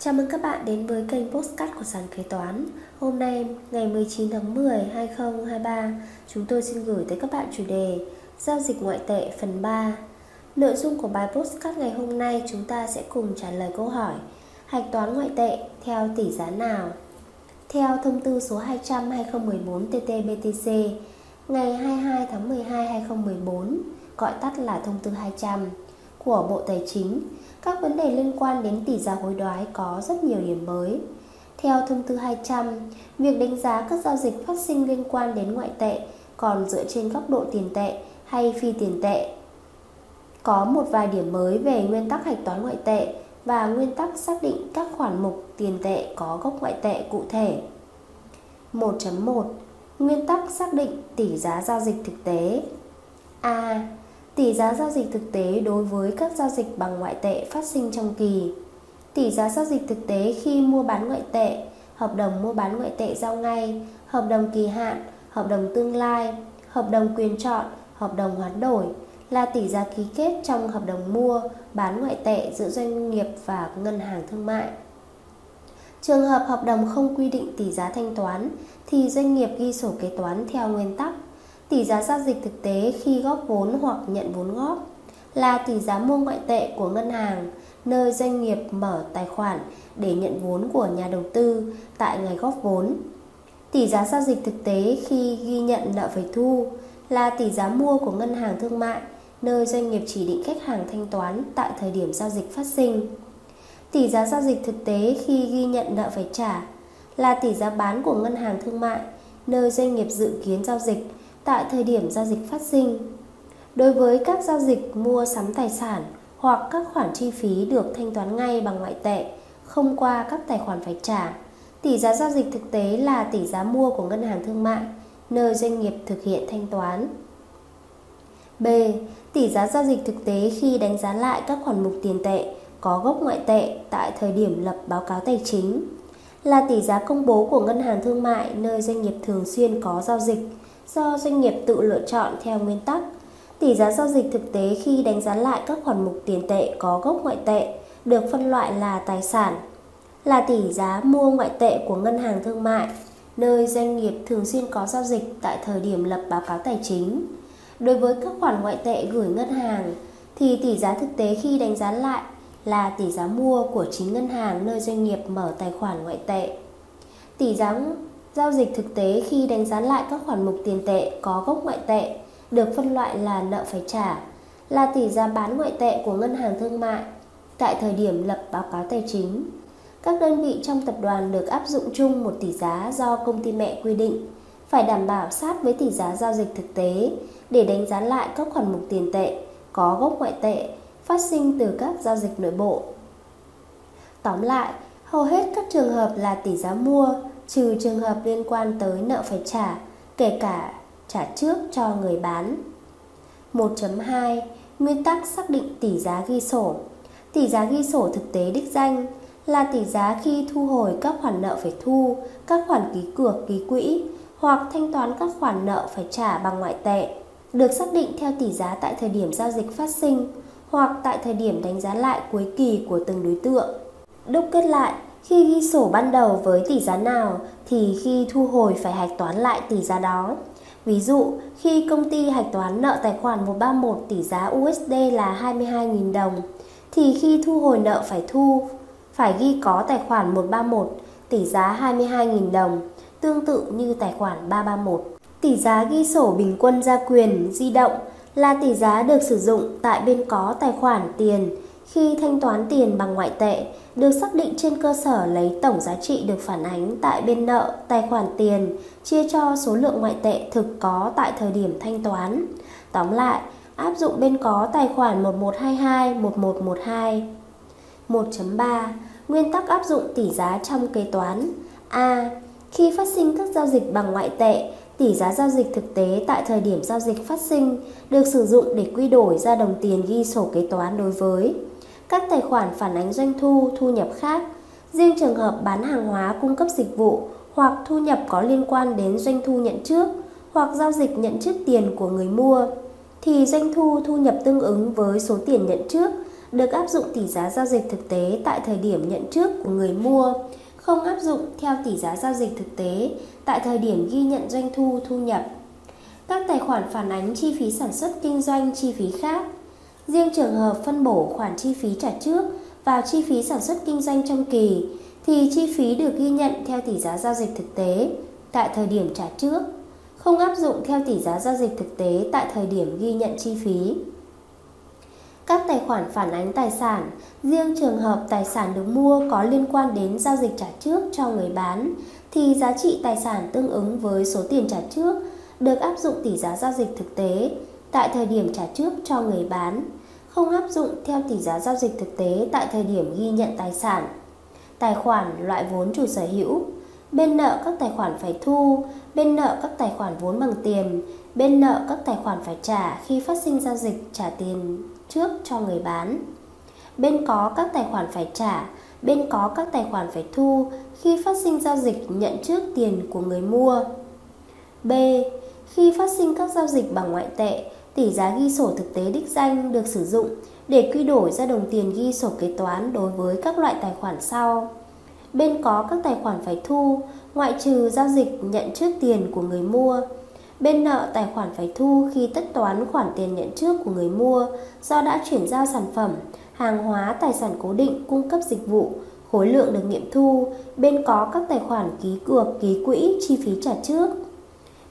Chào mừng các bạn đến với kênh Postcard của Sàn Kế Toán Hôm nay, ngày 19 tháng 10, 2023 Chúng tôi xin gửi tới các bạn chủ đề Giao dịch ngoại tệ phần 3 Nội dung của bài Postcard ngày hôm nay chúng ta sẽ cùng trả lời câu hỏi Hạch toán ngoại tệ theo tỷ giá nào? Theo thông tư số 200-2014 TT-BTC Ngày 22 tháng 12, 2014 Gọi tắt là thông tư 200 của Bộ Tài chính các vấn đề liên quan đến tỷ giá hối đoái có rất nhiều điểm mới. Theo thông tư 200, việc đánh giá các giao dịch phát sinh liên quan đến ngoại tệ còn dựa trên góc độ tiền tệ hay phi tiền tệ. Có một vài điểm mới về nguyên tắc hạch toán ngoại tệ và nguyên tắc xác định các khoản mục tiền tệ có gốc ngoại tệ cụ thể. 1.1 Nguyên tắc xác định tỷ giá giao dịch thực tế A. Tỷ giá giao dịch thực tế đối với các giao dịch bằng ngoại tệ phát sinh trong kỳ. Tỷ giá giao dịch thực tế khi mua bán ngoại tệ, hợp đồng mua bán ngoại tệ giao ngay, hợp đồng kỳ hạn, hợp đồng tương lai, hợp đồng quyền chọn, hợp đồng hoán đổi là tỷ giá ký kết trong hợp đồng mua, bán ngoại tệ giữa doanh nghiệp và ngân hàng thương mại. Trường hợp hợp đồng không quy định tỷ giá thanh toán thì doanh nghiệp ghi sổ kế toán theo nguyên tắc Tỷ giá giao dịch thực tế khi góp vốn hoặc nhận vốn góp là tỷ giá mua ngoại tệ của ngân hàng, nơi doanh nghiệp mở tài khoản để nhận vốn của nhà đầu tư tại ngày góp vốn. Tỷ giá giao dịch thực tế khi ghi nhận nợ phải thu là tỷ giá mua của ngân hàng thương mại, nơi doanh nghiệp chỉ định khách hàng thanh toán tại thời điểm giao dịch phát sinh. Tỷ giá giao dịch thực tế khi ghi nhận nợ phải trả là tỷ giá bán của ngân hàng thương mại, nơi doanh nghiệp dự kiến giao dịch tại thời điểm giao dịch phát sinh. Đối với các giao dịch mua sắm tài sản hoặc các khoản chi phí được thanh toán ngay bằng ngoại tệ, không qua các tài khoản phải trả, tỷ giá giao dịch thực tế là tỷ giá mua của ngân hàng thương mại, nơi doanh nghiệp thực hiện thanh toán. B. Tỷ giá giao dịch thực tế khi đánh giá lại các khoản mục tiền tệ có gốc ngoại tệ tại thời điểm lập báo cáo tài chính là tỷ giá công bố của ngân hàng thương mại nơi doanh nghiệp thường xuyên có giao dịch do doanh nghiệp tự lựa chọn theo nguyên tắc. Tỷ giá giao dịch thực tế khi đánh giá lại các khoản mục tiền tệ có gốc ngoại tệ được phân loại là tài sản, là tỷ giá mua ngoại tệ của ngân hàng thương mại, nơi doanh nghiệp thường xuyên có giao dịch tại thời điểm lập báo cáo tài chính. Đối với các khoản ngoại tệ gửi ngân hàng thì tỷ giá thực tế khi đánh giá lại là tỷ giá mua của chính ngân hàng nơi doanh nghiệp mở tài khoản ngoại tệ. Tỷ giá Giao dịch thực tế khi đánh giá lại các khoản mục tiền tệ có gốc ngoại tệ được phân loại là nợ phải trả, là tỷ giá bán ngoại tệ của ngân hàng thương mại tại thời điểm lập báo cáo tài chính. Các đơn vị trong tập đoàn được áp dụng chung một tỷ giá do công ty mẹ quy định, phải đảm bảo sát với tỷ giá giao dịch thực tế để đánh giá lại các khoản mục tiền tệ có gốc ngoại tệ phát sinh từ các giao dịch nội bộ. Tóm lại, hầu hết các trường hợp là tỷ giá mua trừ trường hợp liên quan tới nợ phải trả, kể cả trả trước cho người bán. 1.2 Nguyên tắc xác định tỷ giá ghi sổ Tỷ giá ghi sổ thực tế đích danh là tỷ giá khi thu hồi các khoản nợ phải thu, các khoản ký cược ký quỹ hoặc thanh toán các khoản nợ phải trả bằng ngoại tệ, được xác định theo tỷ giá tại thời điểm giao dịch phát sinh hoặc tại thời điểm đánh giá lại cuối kỳ của từng đối tượng. Đúc kết lại, khi ghi sổ ban đầu với tỷ giá nào thì khi thu hồi phải hạch toán lại tỷ giá đó. Ví dụ, khi công ty hạch toán nợ tài khoản 131 tỷ giá USD là 22.000 đồng, thì khi thu hồi nợ phải thu, phải ghi có tài khoản 131 tỷ giá 22.000 đồng, tương tự như tài khoản 331. Tỷ giá ghi sổ bình quân gia quyền di động là tỷ giá được sử dụng tại bên có tài khoản tiền khi thanh toán tiền bằng ngoại tệ được xác định trên cơ sở lấy tổng giá trị được phản ánh tại bên nợ tài khoản tiền chia cho số lượng ngoại tệ thực có tại thời điểm thanh toán. Tóm lại, áp dụng bên có tài khoản 1122 1112. 1.3 Nguyên tắc áp dụng tỷ giá trong kế toán A. Khi phát sinh các giao dịch bằng ngoại tệ, tỷ giá giao dịch thực tế tại thời điểm giao dịch phát sinh được sử dụng để quy đổi ra đồng tiền ghi sổ kế toán đối với các tài khoản phản ánh doanh thu, thu nhập khác. Riêng trường hợp bán hàng hóa cung cấp dịch vụ hoặc thu nhập có liên quan đến doanh thu nhận trước hoặc giao dịch nhận trước tiền của người mua thì doanh thu thu nhập tương ứng với số tiền nhận trước được áp dụng tỷ giá giao dịch thực tế tại thời điểm nhận trước của người mua, không áp dụng theo tỷ giá giao dịch thực tế tại thời điểm ghi nhận doanh thu thu nhập. Các tài khoản phản ánh chi phí sản xuất kinh doanh chi phí khác. Riêng trường hợp phân bổ khoản chi phí trả trước vào chi phí sản xuất kinh doanh trong kỳ thì chi phí được ghi nhận theo tỷ giá giao dịch thực tế tại thời điểm trả trước, không áp dụng theo tỷ giá giao dịch thực tế tại thời điểm ghi nhận chi phí. Các tài khoản phản ánh tài sản, riêng trường hợp tài sản được mua có liên quan đến giao dịch trả trước cho người bán thì giá trị tài sản tương ứng với số tiền trả trước được áp dụng tỷ giá giao dịch thực tế tại thời điểm trả trước cho người bán, không áp dụng theo tỷ giá giao dịch thực tế tại thời điểm ghi nhận tài sản. Tài khoản loại vốn chủ sở hữu Bên nợ các tài khoản phải thu, bên nợ các tài khoản vốn bằng tiền, bên nợ các tài khoản phải trả khi phát sinh giao dịch trả tiền trước cho người bán. Bên có các tài khoản phải trả, bên có các tài khoản phải thu khi phát sinh giao dịch nhận trước tiền của người mua. B. Khi phát sinh các giao dịch bằng ngoại tệ, tỷ giá ghi sổ thực tế đích danh được sử dụng để quy đổi ra đồng tiền ghi sổ kế toán đối với các loại tài khoản sau. Bên có các tài khoản phải thu, ngoại trừ giao dịch nhận trước tiền của người mua. Bên nợ tài khoản phải thu khi tất toán khoản tiền nhận trước của người mua do đã chuyển giao sản phẩm, hàng hóa, tài sản cố định cung cấp dịch vụ, khối lượng được nghiệm thu. Bên có các tài khoản ký cược, ký quỹ, chi phí trả trước.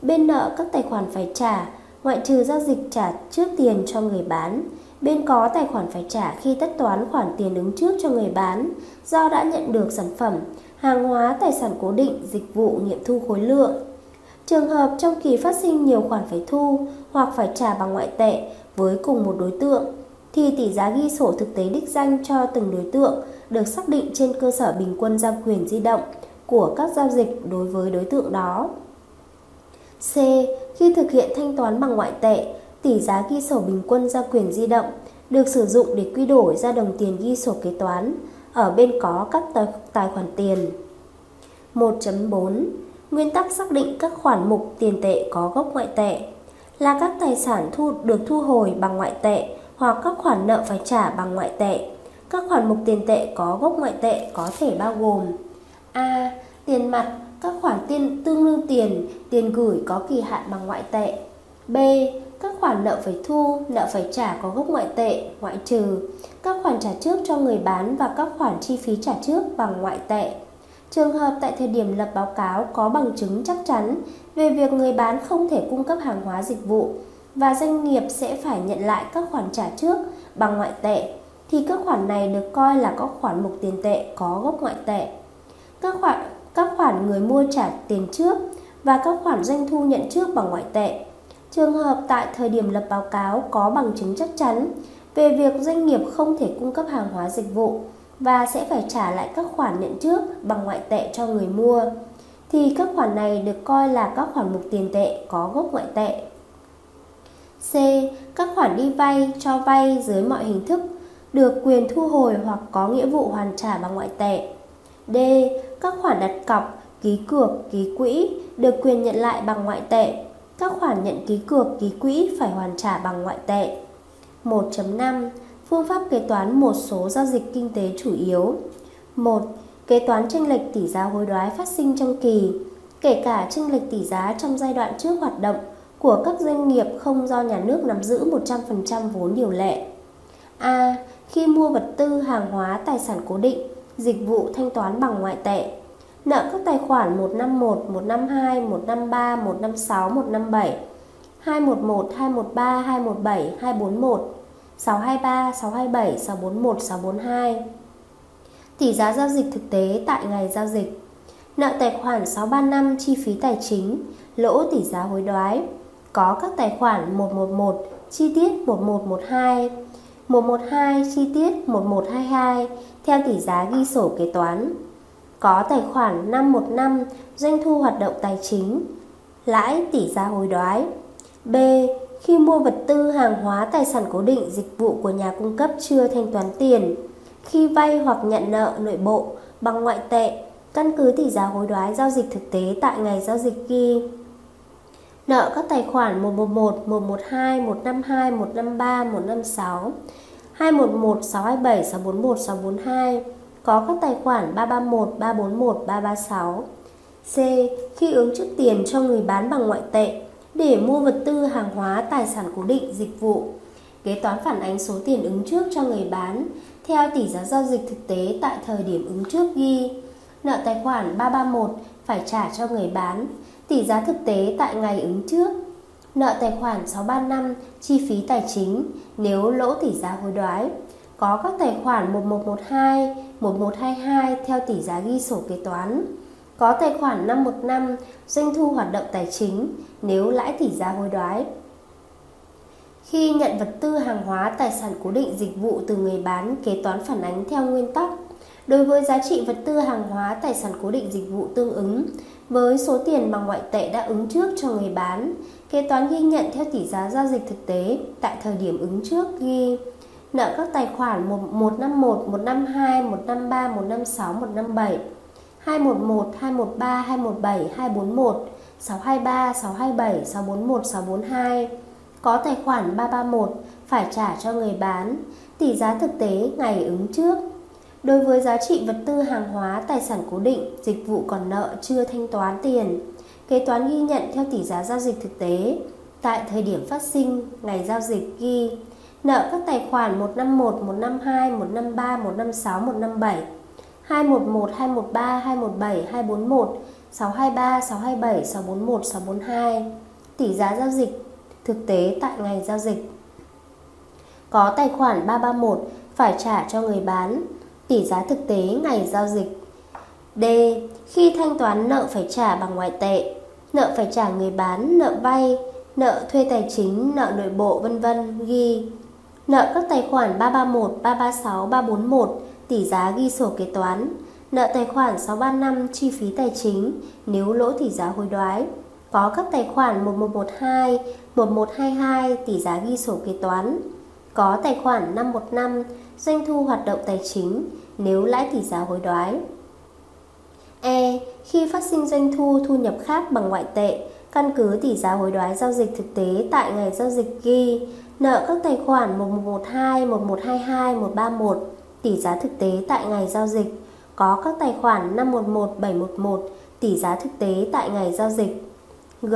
Bên nợ các tài khoản phải trả, ngoại trừ giao dịch trả trước tiền cho người bán. Bên có tài khoản phải trả khi tất toán khoản tiền ứng trước cho người bán do đã nhận được sản phẩm, hàng hóa, tài sản cố định, dịch vụ nghiệm thu khối lượng. Trường hợp trong kỳ phát sinh nhiều khoản phải thu hoặc phải trả bằng ngoại tệ với cùng một đối tượng thì tỷ giá ghi sổ thực tế đích danh cho từng đối tượng được xác định trên cơ sở bình quân giao quyền di động của các giao dịch đối với đối tượng đó. C. Khi thực hiện thanh toán bằng ngoại tệ, tỷ giá ghi sổ bình quân ra quyền di động được sử dụng để quy đổi ra đồng tiền ghi sổ kế toán ở bên có các tài, tài khoản tiền. 1.4 Nguyên tắc xác định các khoản mục tiền tệ có gốc ngoại tệ là các tài sản thu được thu hồi bằng ngoại tệ hoặc các khoản nợ phải trả bằng ngoại tệ. Các khoản mục tiền tệ có gốc ngoại tệ có thể bao gồm A. Tiền mặt, các khoản tiền tương đương tiền, tiền gửi có kỳ hạn bằng ngoại tệ. B. Các khoản nợ phải thu, nợ phải trả có gốc ngoại tệ, ngoại trừ. Các khoản trả trước cho người bán và các khoản chi phí trả trước bằng ngoại tệ. Trường hợp tại thời điểm lập báo cáo có bằng chứng chắc chắn về việc người bán không thể cung cấp hàng hóa dịch vụ và doanh nghiệp sẽ phải nhận lại các khoản trả trước bằng ngoại tệ thì các khoản này được coi là các khoản mục tiền tệ có gốc ngoại tệ. Các khoản các khoản người mua trả tiền trước và các khoản doanh thu nhận trước bằng ngoại tệ. Trường hợp tại thời điểm lập báo cáo có bằng chứng chắc chắn về việc doanh nghiệp không thể cung cấp hàng hóa dịch vụ và sẽ phải trả lại các khoản nhận trước bằng ngoại tệ cho người mua thì các khoản này được coi là các khoản mục tiền tệ có gốc ngoại tệ. C. Các khoản đi vay, cho vay dưới mọi hình thức được quyền thu hồi hoặc có nghĩa vụ hoàn trả bằng ngoại tệ. D. Các khoản đặt cọc, ký cược, ký quỹ được quyền nhận lại bằng ngoại tệ. Các khoản nhận ký cược, ký quỹ phải hoàn trả bằng ngoại tệ. 1.5 Phương pháp kế toán một số giao dịch kinh tế chủ yếu 1. Kế toán tranh lệch tỷ giá hối đoái phát sinh trong kỳ Kể cả tranh lệch tỷ giá trong giai đoạn trước hoạt động của các doanh nghiệp không do nhà nước nắm giữ 100% vốn điều lệ A. Khi mua vật tư, hàng hóa, tài sản cố định, dịch vụ thanh toán bằng ngoại tệ. Nợ các tài khoản 151, 152, 153, 156, 157 211, 213, 217, 241 623, 627, 641, 642 Tỷ giá giao dịch thực tế tại ngày giao dịch. Nợ tài khoản 635 chi phí tài chính Lỗ tỷ giá hối đoái. Có các tài khoản 111 chi tiết 1112 112 chi tiết 1122 theo tỷ giá ghi sổ kế toán có tài khoản 515 doanh thu hoạt động tài chính, lãi tỷ giá hối đoái. B. Khi mua vật tư, hàng hóa, tài sản cố định, dịch vụ của nhà cung cấp chưa thanh toán tiền. Khi vay hoặc nhận nợ nội bộ bằng ngoại tệ, căn cứ tỷ giá hối đoái giao dịch thực tế tại ngày giao dịch ghi. Nợ các tài khoản 111, 112, 152, 153, 156 211 627 641 642 có các tài khoản 331 341 336 C. Khi ứng trước tiền cho người bán bằng ngoại tệ để mua vật tư, hàng hóa, tài sản cố định, dịch vụ. Kế toán phản ánh số tiền ứng trước cho người bán theo tỷ giá giao dịch thực tế tại thời điểm ứng trước ghi. Nợ tài khoản 331 phải trả cho người bán, tỷ giá thực tế tại ngày ứng trước. Nợ tài khoản 635 chi phí tài chính nếu lỗ tỷ giá hối đoái. Có các tài khoản 1112, 1122 theo tỷ giá ghi sổ kế toán. Có tài khoản 515 doanh thu hoạt động tài chính nếu lãi tỷ giá hối đoái. Khi nhận vật tư hàng hóa tài sản cố định dịch vụ từ người bán kế toán phản ánh theo nguyên tắc đối với giá trị vật tư hàng hóa tài sản cố định dịch vụ tương ứng với số tiền bằng ngoại tệ đã ứng trước cho người bán kế toán ghi nhận theo tỷ giá giao dịch thực tế tại thời điểm ứng trước ghi nợ các tài khoản 151, 152, 153, 156, 157 211, 213, 217, 241 623, 627, 641, 642 có tài khoản 331 phải trả cho người bán. Tỷ giá thực tế ngày ứng trước Đối với giá trị vật tư hàng hóa, tài sản cố định, dịch vụ còn nợ chưa thanh toán tiền, kế toán ghi nhận theo tỷ giá giao dịch thực tế tại thời điểm phát sinh ngày giao dịch ghi nợ các tài khoản 151, 152, 153, 156, 157, 211, 213, 217, 241, 623, 627, 641, 642. Tỷ giá giao dịch thực tế tại ngày giao dịch. Có tài khoản 331 phải trả cho người bán tỷ giá thực tế ngày giao dịch. D. Khi thanh toán nợ phải trả bằng ngoại tệ, nợ phải trả người bán, nợ vay, nợ thuê tài chính, nợ nội bộ vân vân ghi nợ các tài khoản 331, 336, 341 tỷ giá ghi sổ kế toán, nợ tài khoản 635 chi phí tài chính nếu lỗ tỷ giá hối đoái. Có các tài khoản 1112, 1122 tỷ giá ghi sổ kế toán. Có tài khoản 515 doanh thu hoạt động tài chính nếu lãi tỷ giá hối đoái. E. Khi phát sinh doanh thu thu nhập khác bằng ngoại tệ, căn cứ tỷ giá hối đoái giao dịch thực tế tại ngày giao dịch ghi nợ các tài khoản 1112, 1122, 131 tỷ giá thực tế tại ngày giao dịch, có các tài khoản 511, 711 tỷ giá thực tế tại ngày giao dịch. G.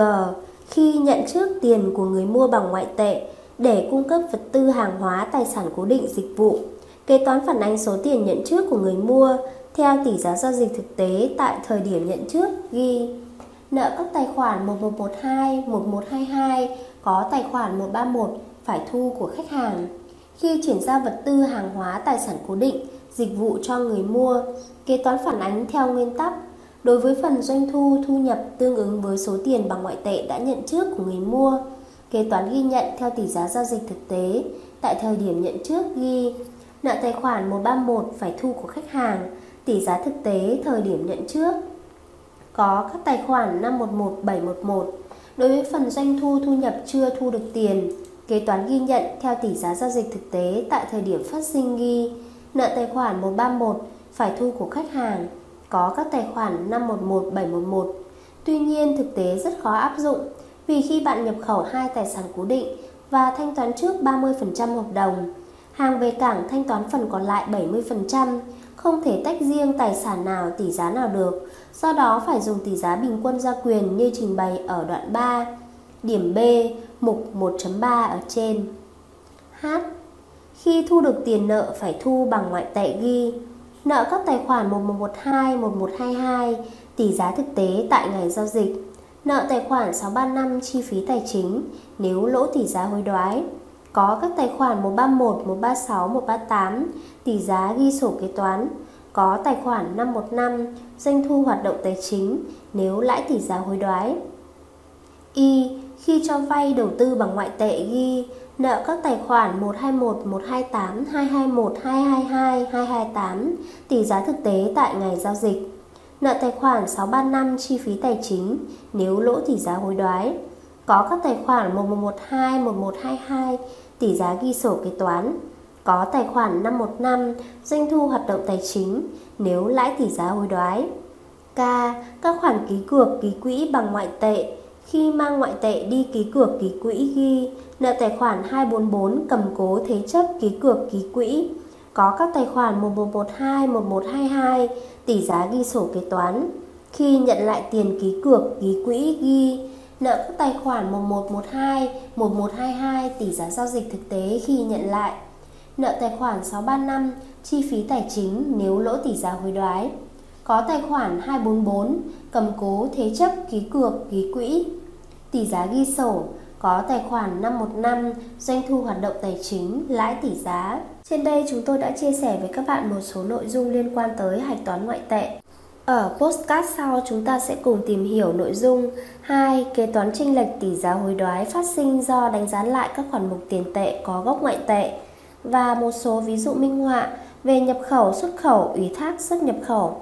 Khi nhận trước tiền của người mua bằng ngoại tệ để cung cấp vật tư hàng hóa tài sản cố định dịch vụ Kế toán phản ánh số tiền nhận trước của người mua theo tỷ giá giao dịch thực tế tại thời điểm nhận trước ghi nợ các tài khoản 1112, 1122 có tài khoản 131 phải thu của khách hàng. Khi chuyển giao vật tư hàng hóa tài sản cố định, dịch vụ cho người mua, kế toán phản ánh theo nguyên tắc đối với phần doanh thu thu nhập tương ứng với số tiền bằng ngoại tệ đã nhận trước của người mua. Kế toán ghi nhận theo tỷ giá giao dịch thực tế tại thời điểm nhận trước ghi Nợ tài khoản 131 phải thu của khách hàng, tỷ giá thực tế thời điểm nhận trước. Có các tài khoản 511, 711. Đối với phần doanh thu thu nhập chưa thu được tiền, kế toán ghi nhận theo tỷ giá giao dịch thực tế tại thời điểm phát sinh ghi nợ tài khoản 131 phải thu của khách hàng, có các tài khoản 511, 711. Tuy nhiên thực tế rất khó áp dụng vì khi bạn nhập khẩu hai tài sản cố định và thanh toán trước 30% hợp đồng Hàng về cảng thanh toán phần còn lại 70%, không thể tách riêng tài sản nào tỷ giá nào được, do đó phải dùng tỷ giá bình quân gia quyền như trình bày ở đoạn 3, điểm B, mục 1.3 ở trên. H. Khi thu được tiền nợ phải thu bằng ngoại tệ ghi nợ các tài khoản 1112, 1122, tỷ giá thực tế tại ngày giao dịch, nợ tài khoản 635 chi phí tài chính nếu lỗ tỷ giá hối đoái, có các tài khoản 131, 136, 138 tỷ giá ghi sổ kế toán, có tài khoản 515 doanh thu hoạt động tài chính nếu lãi tỷ giá hối đoái. Y. Khi cho vay đầu tư bằng ngoại tệ ghi nợ các tài khoản 121, 128, 221, 222, 228 tỷ giá thực tế tại ngày giao dịch. Nợ tài khoản 635 chi phí tài chính nếu lỗ tỷ giá hối đoái. Có các tài khoản 1112, 1122 tỷ giá ghi sổ kế toán, có tài khoản 515 doanh thu hoạt động tài chính nếu lãi tỷ giá hối đoái. K. Các khoản ký cược ký quỹ bằng ngoại tệ Khi mang ngoại tệ đi ký cược ký quỹ ghi nợ tài khoản 244 cầm cố thế chấp ký cược ký quỹ có các tài khoản 1112, 1122 tỷ giá ghi sổ kế toán. Khi nhận lại tiền ký cược ký quỹ ghi nợ các tài khoản 1112, 1122 tỷ giá giao dịch thực tế khi nhận lại. Nợ tài khoản 635 chi phí tài chính nếu lỗ tỷ giá hối đoái. Có tài khoản 244 cầm cố thế chấp ký cược ký quỹ. Tỷ giá ghi sổ có tài khoản 515 doanh thu hoạt động tài chính lãi tỷ giá. Trên đây chúng tôi đã chia sẻ với các bạn một số nội dung liên quan tới hạch toán ngoại tệ. Ở postcard sau chúng ta sẽ cùng tìm hiểu nội dung 2. Kế toán chênh lệch tỷ giá hối đoái phát sinh do đánh giá lại các khoản mục tiền tệ có gốc ngoại tệ và một số ví dụ minh họa về nhập khẩu, xuất khẩu, ủy thác, xuất nhập khẩu.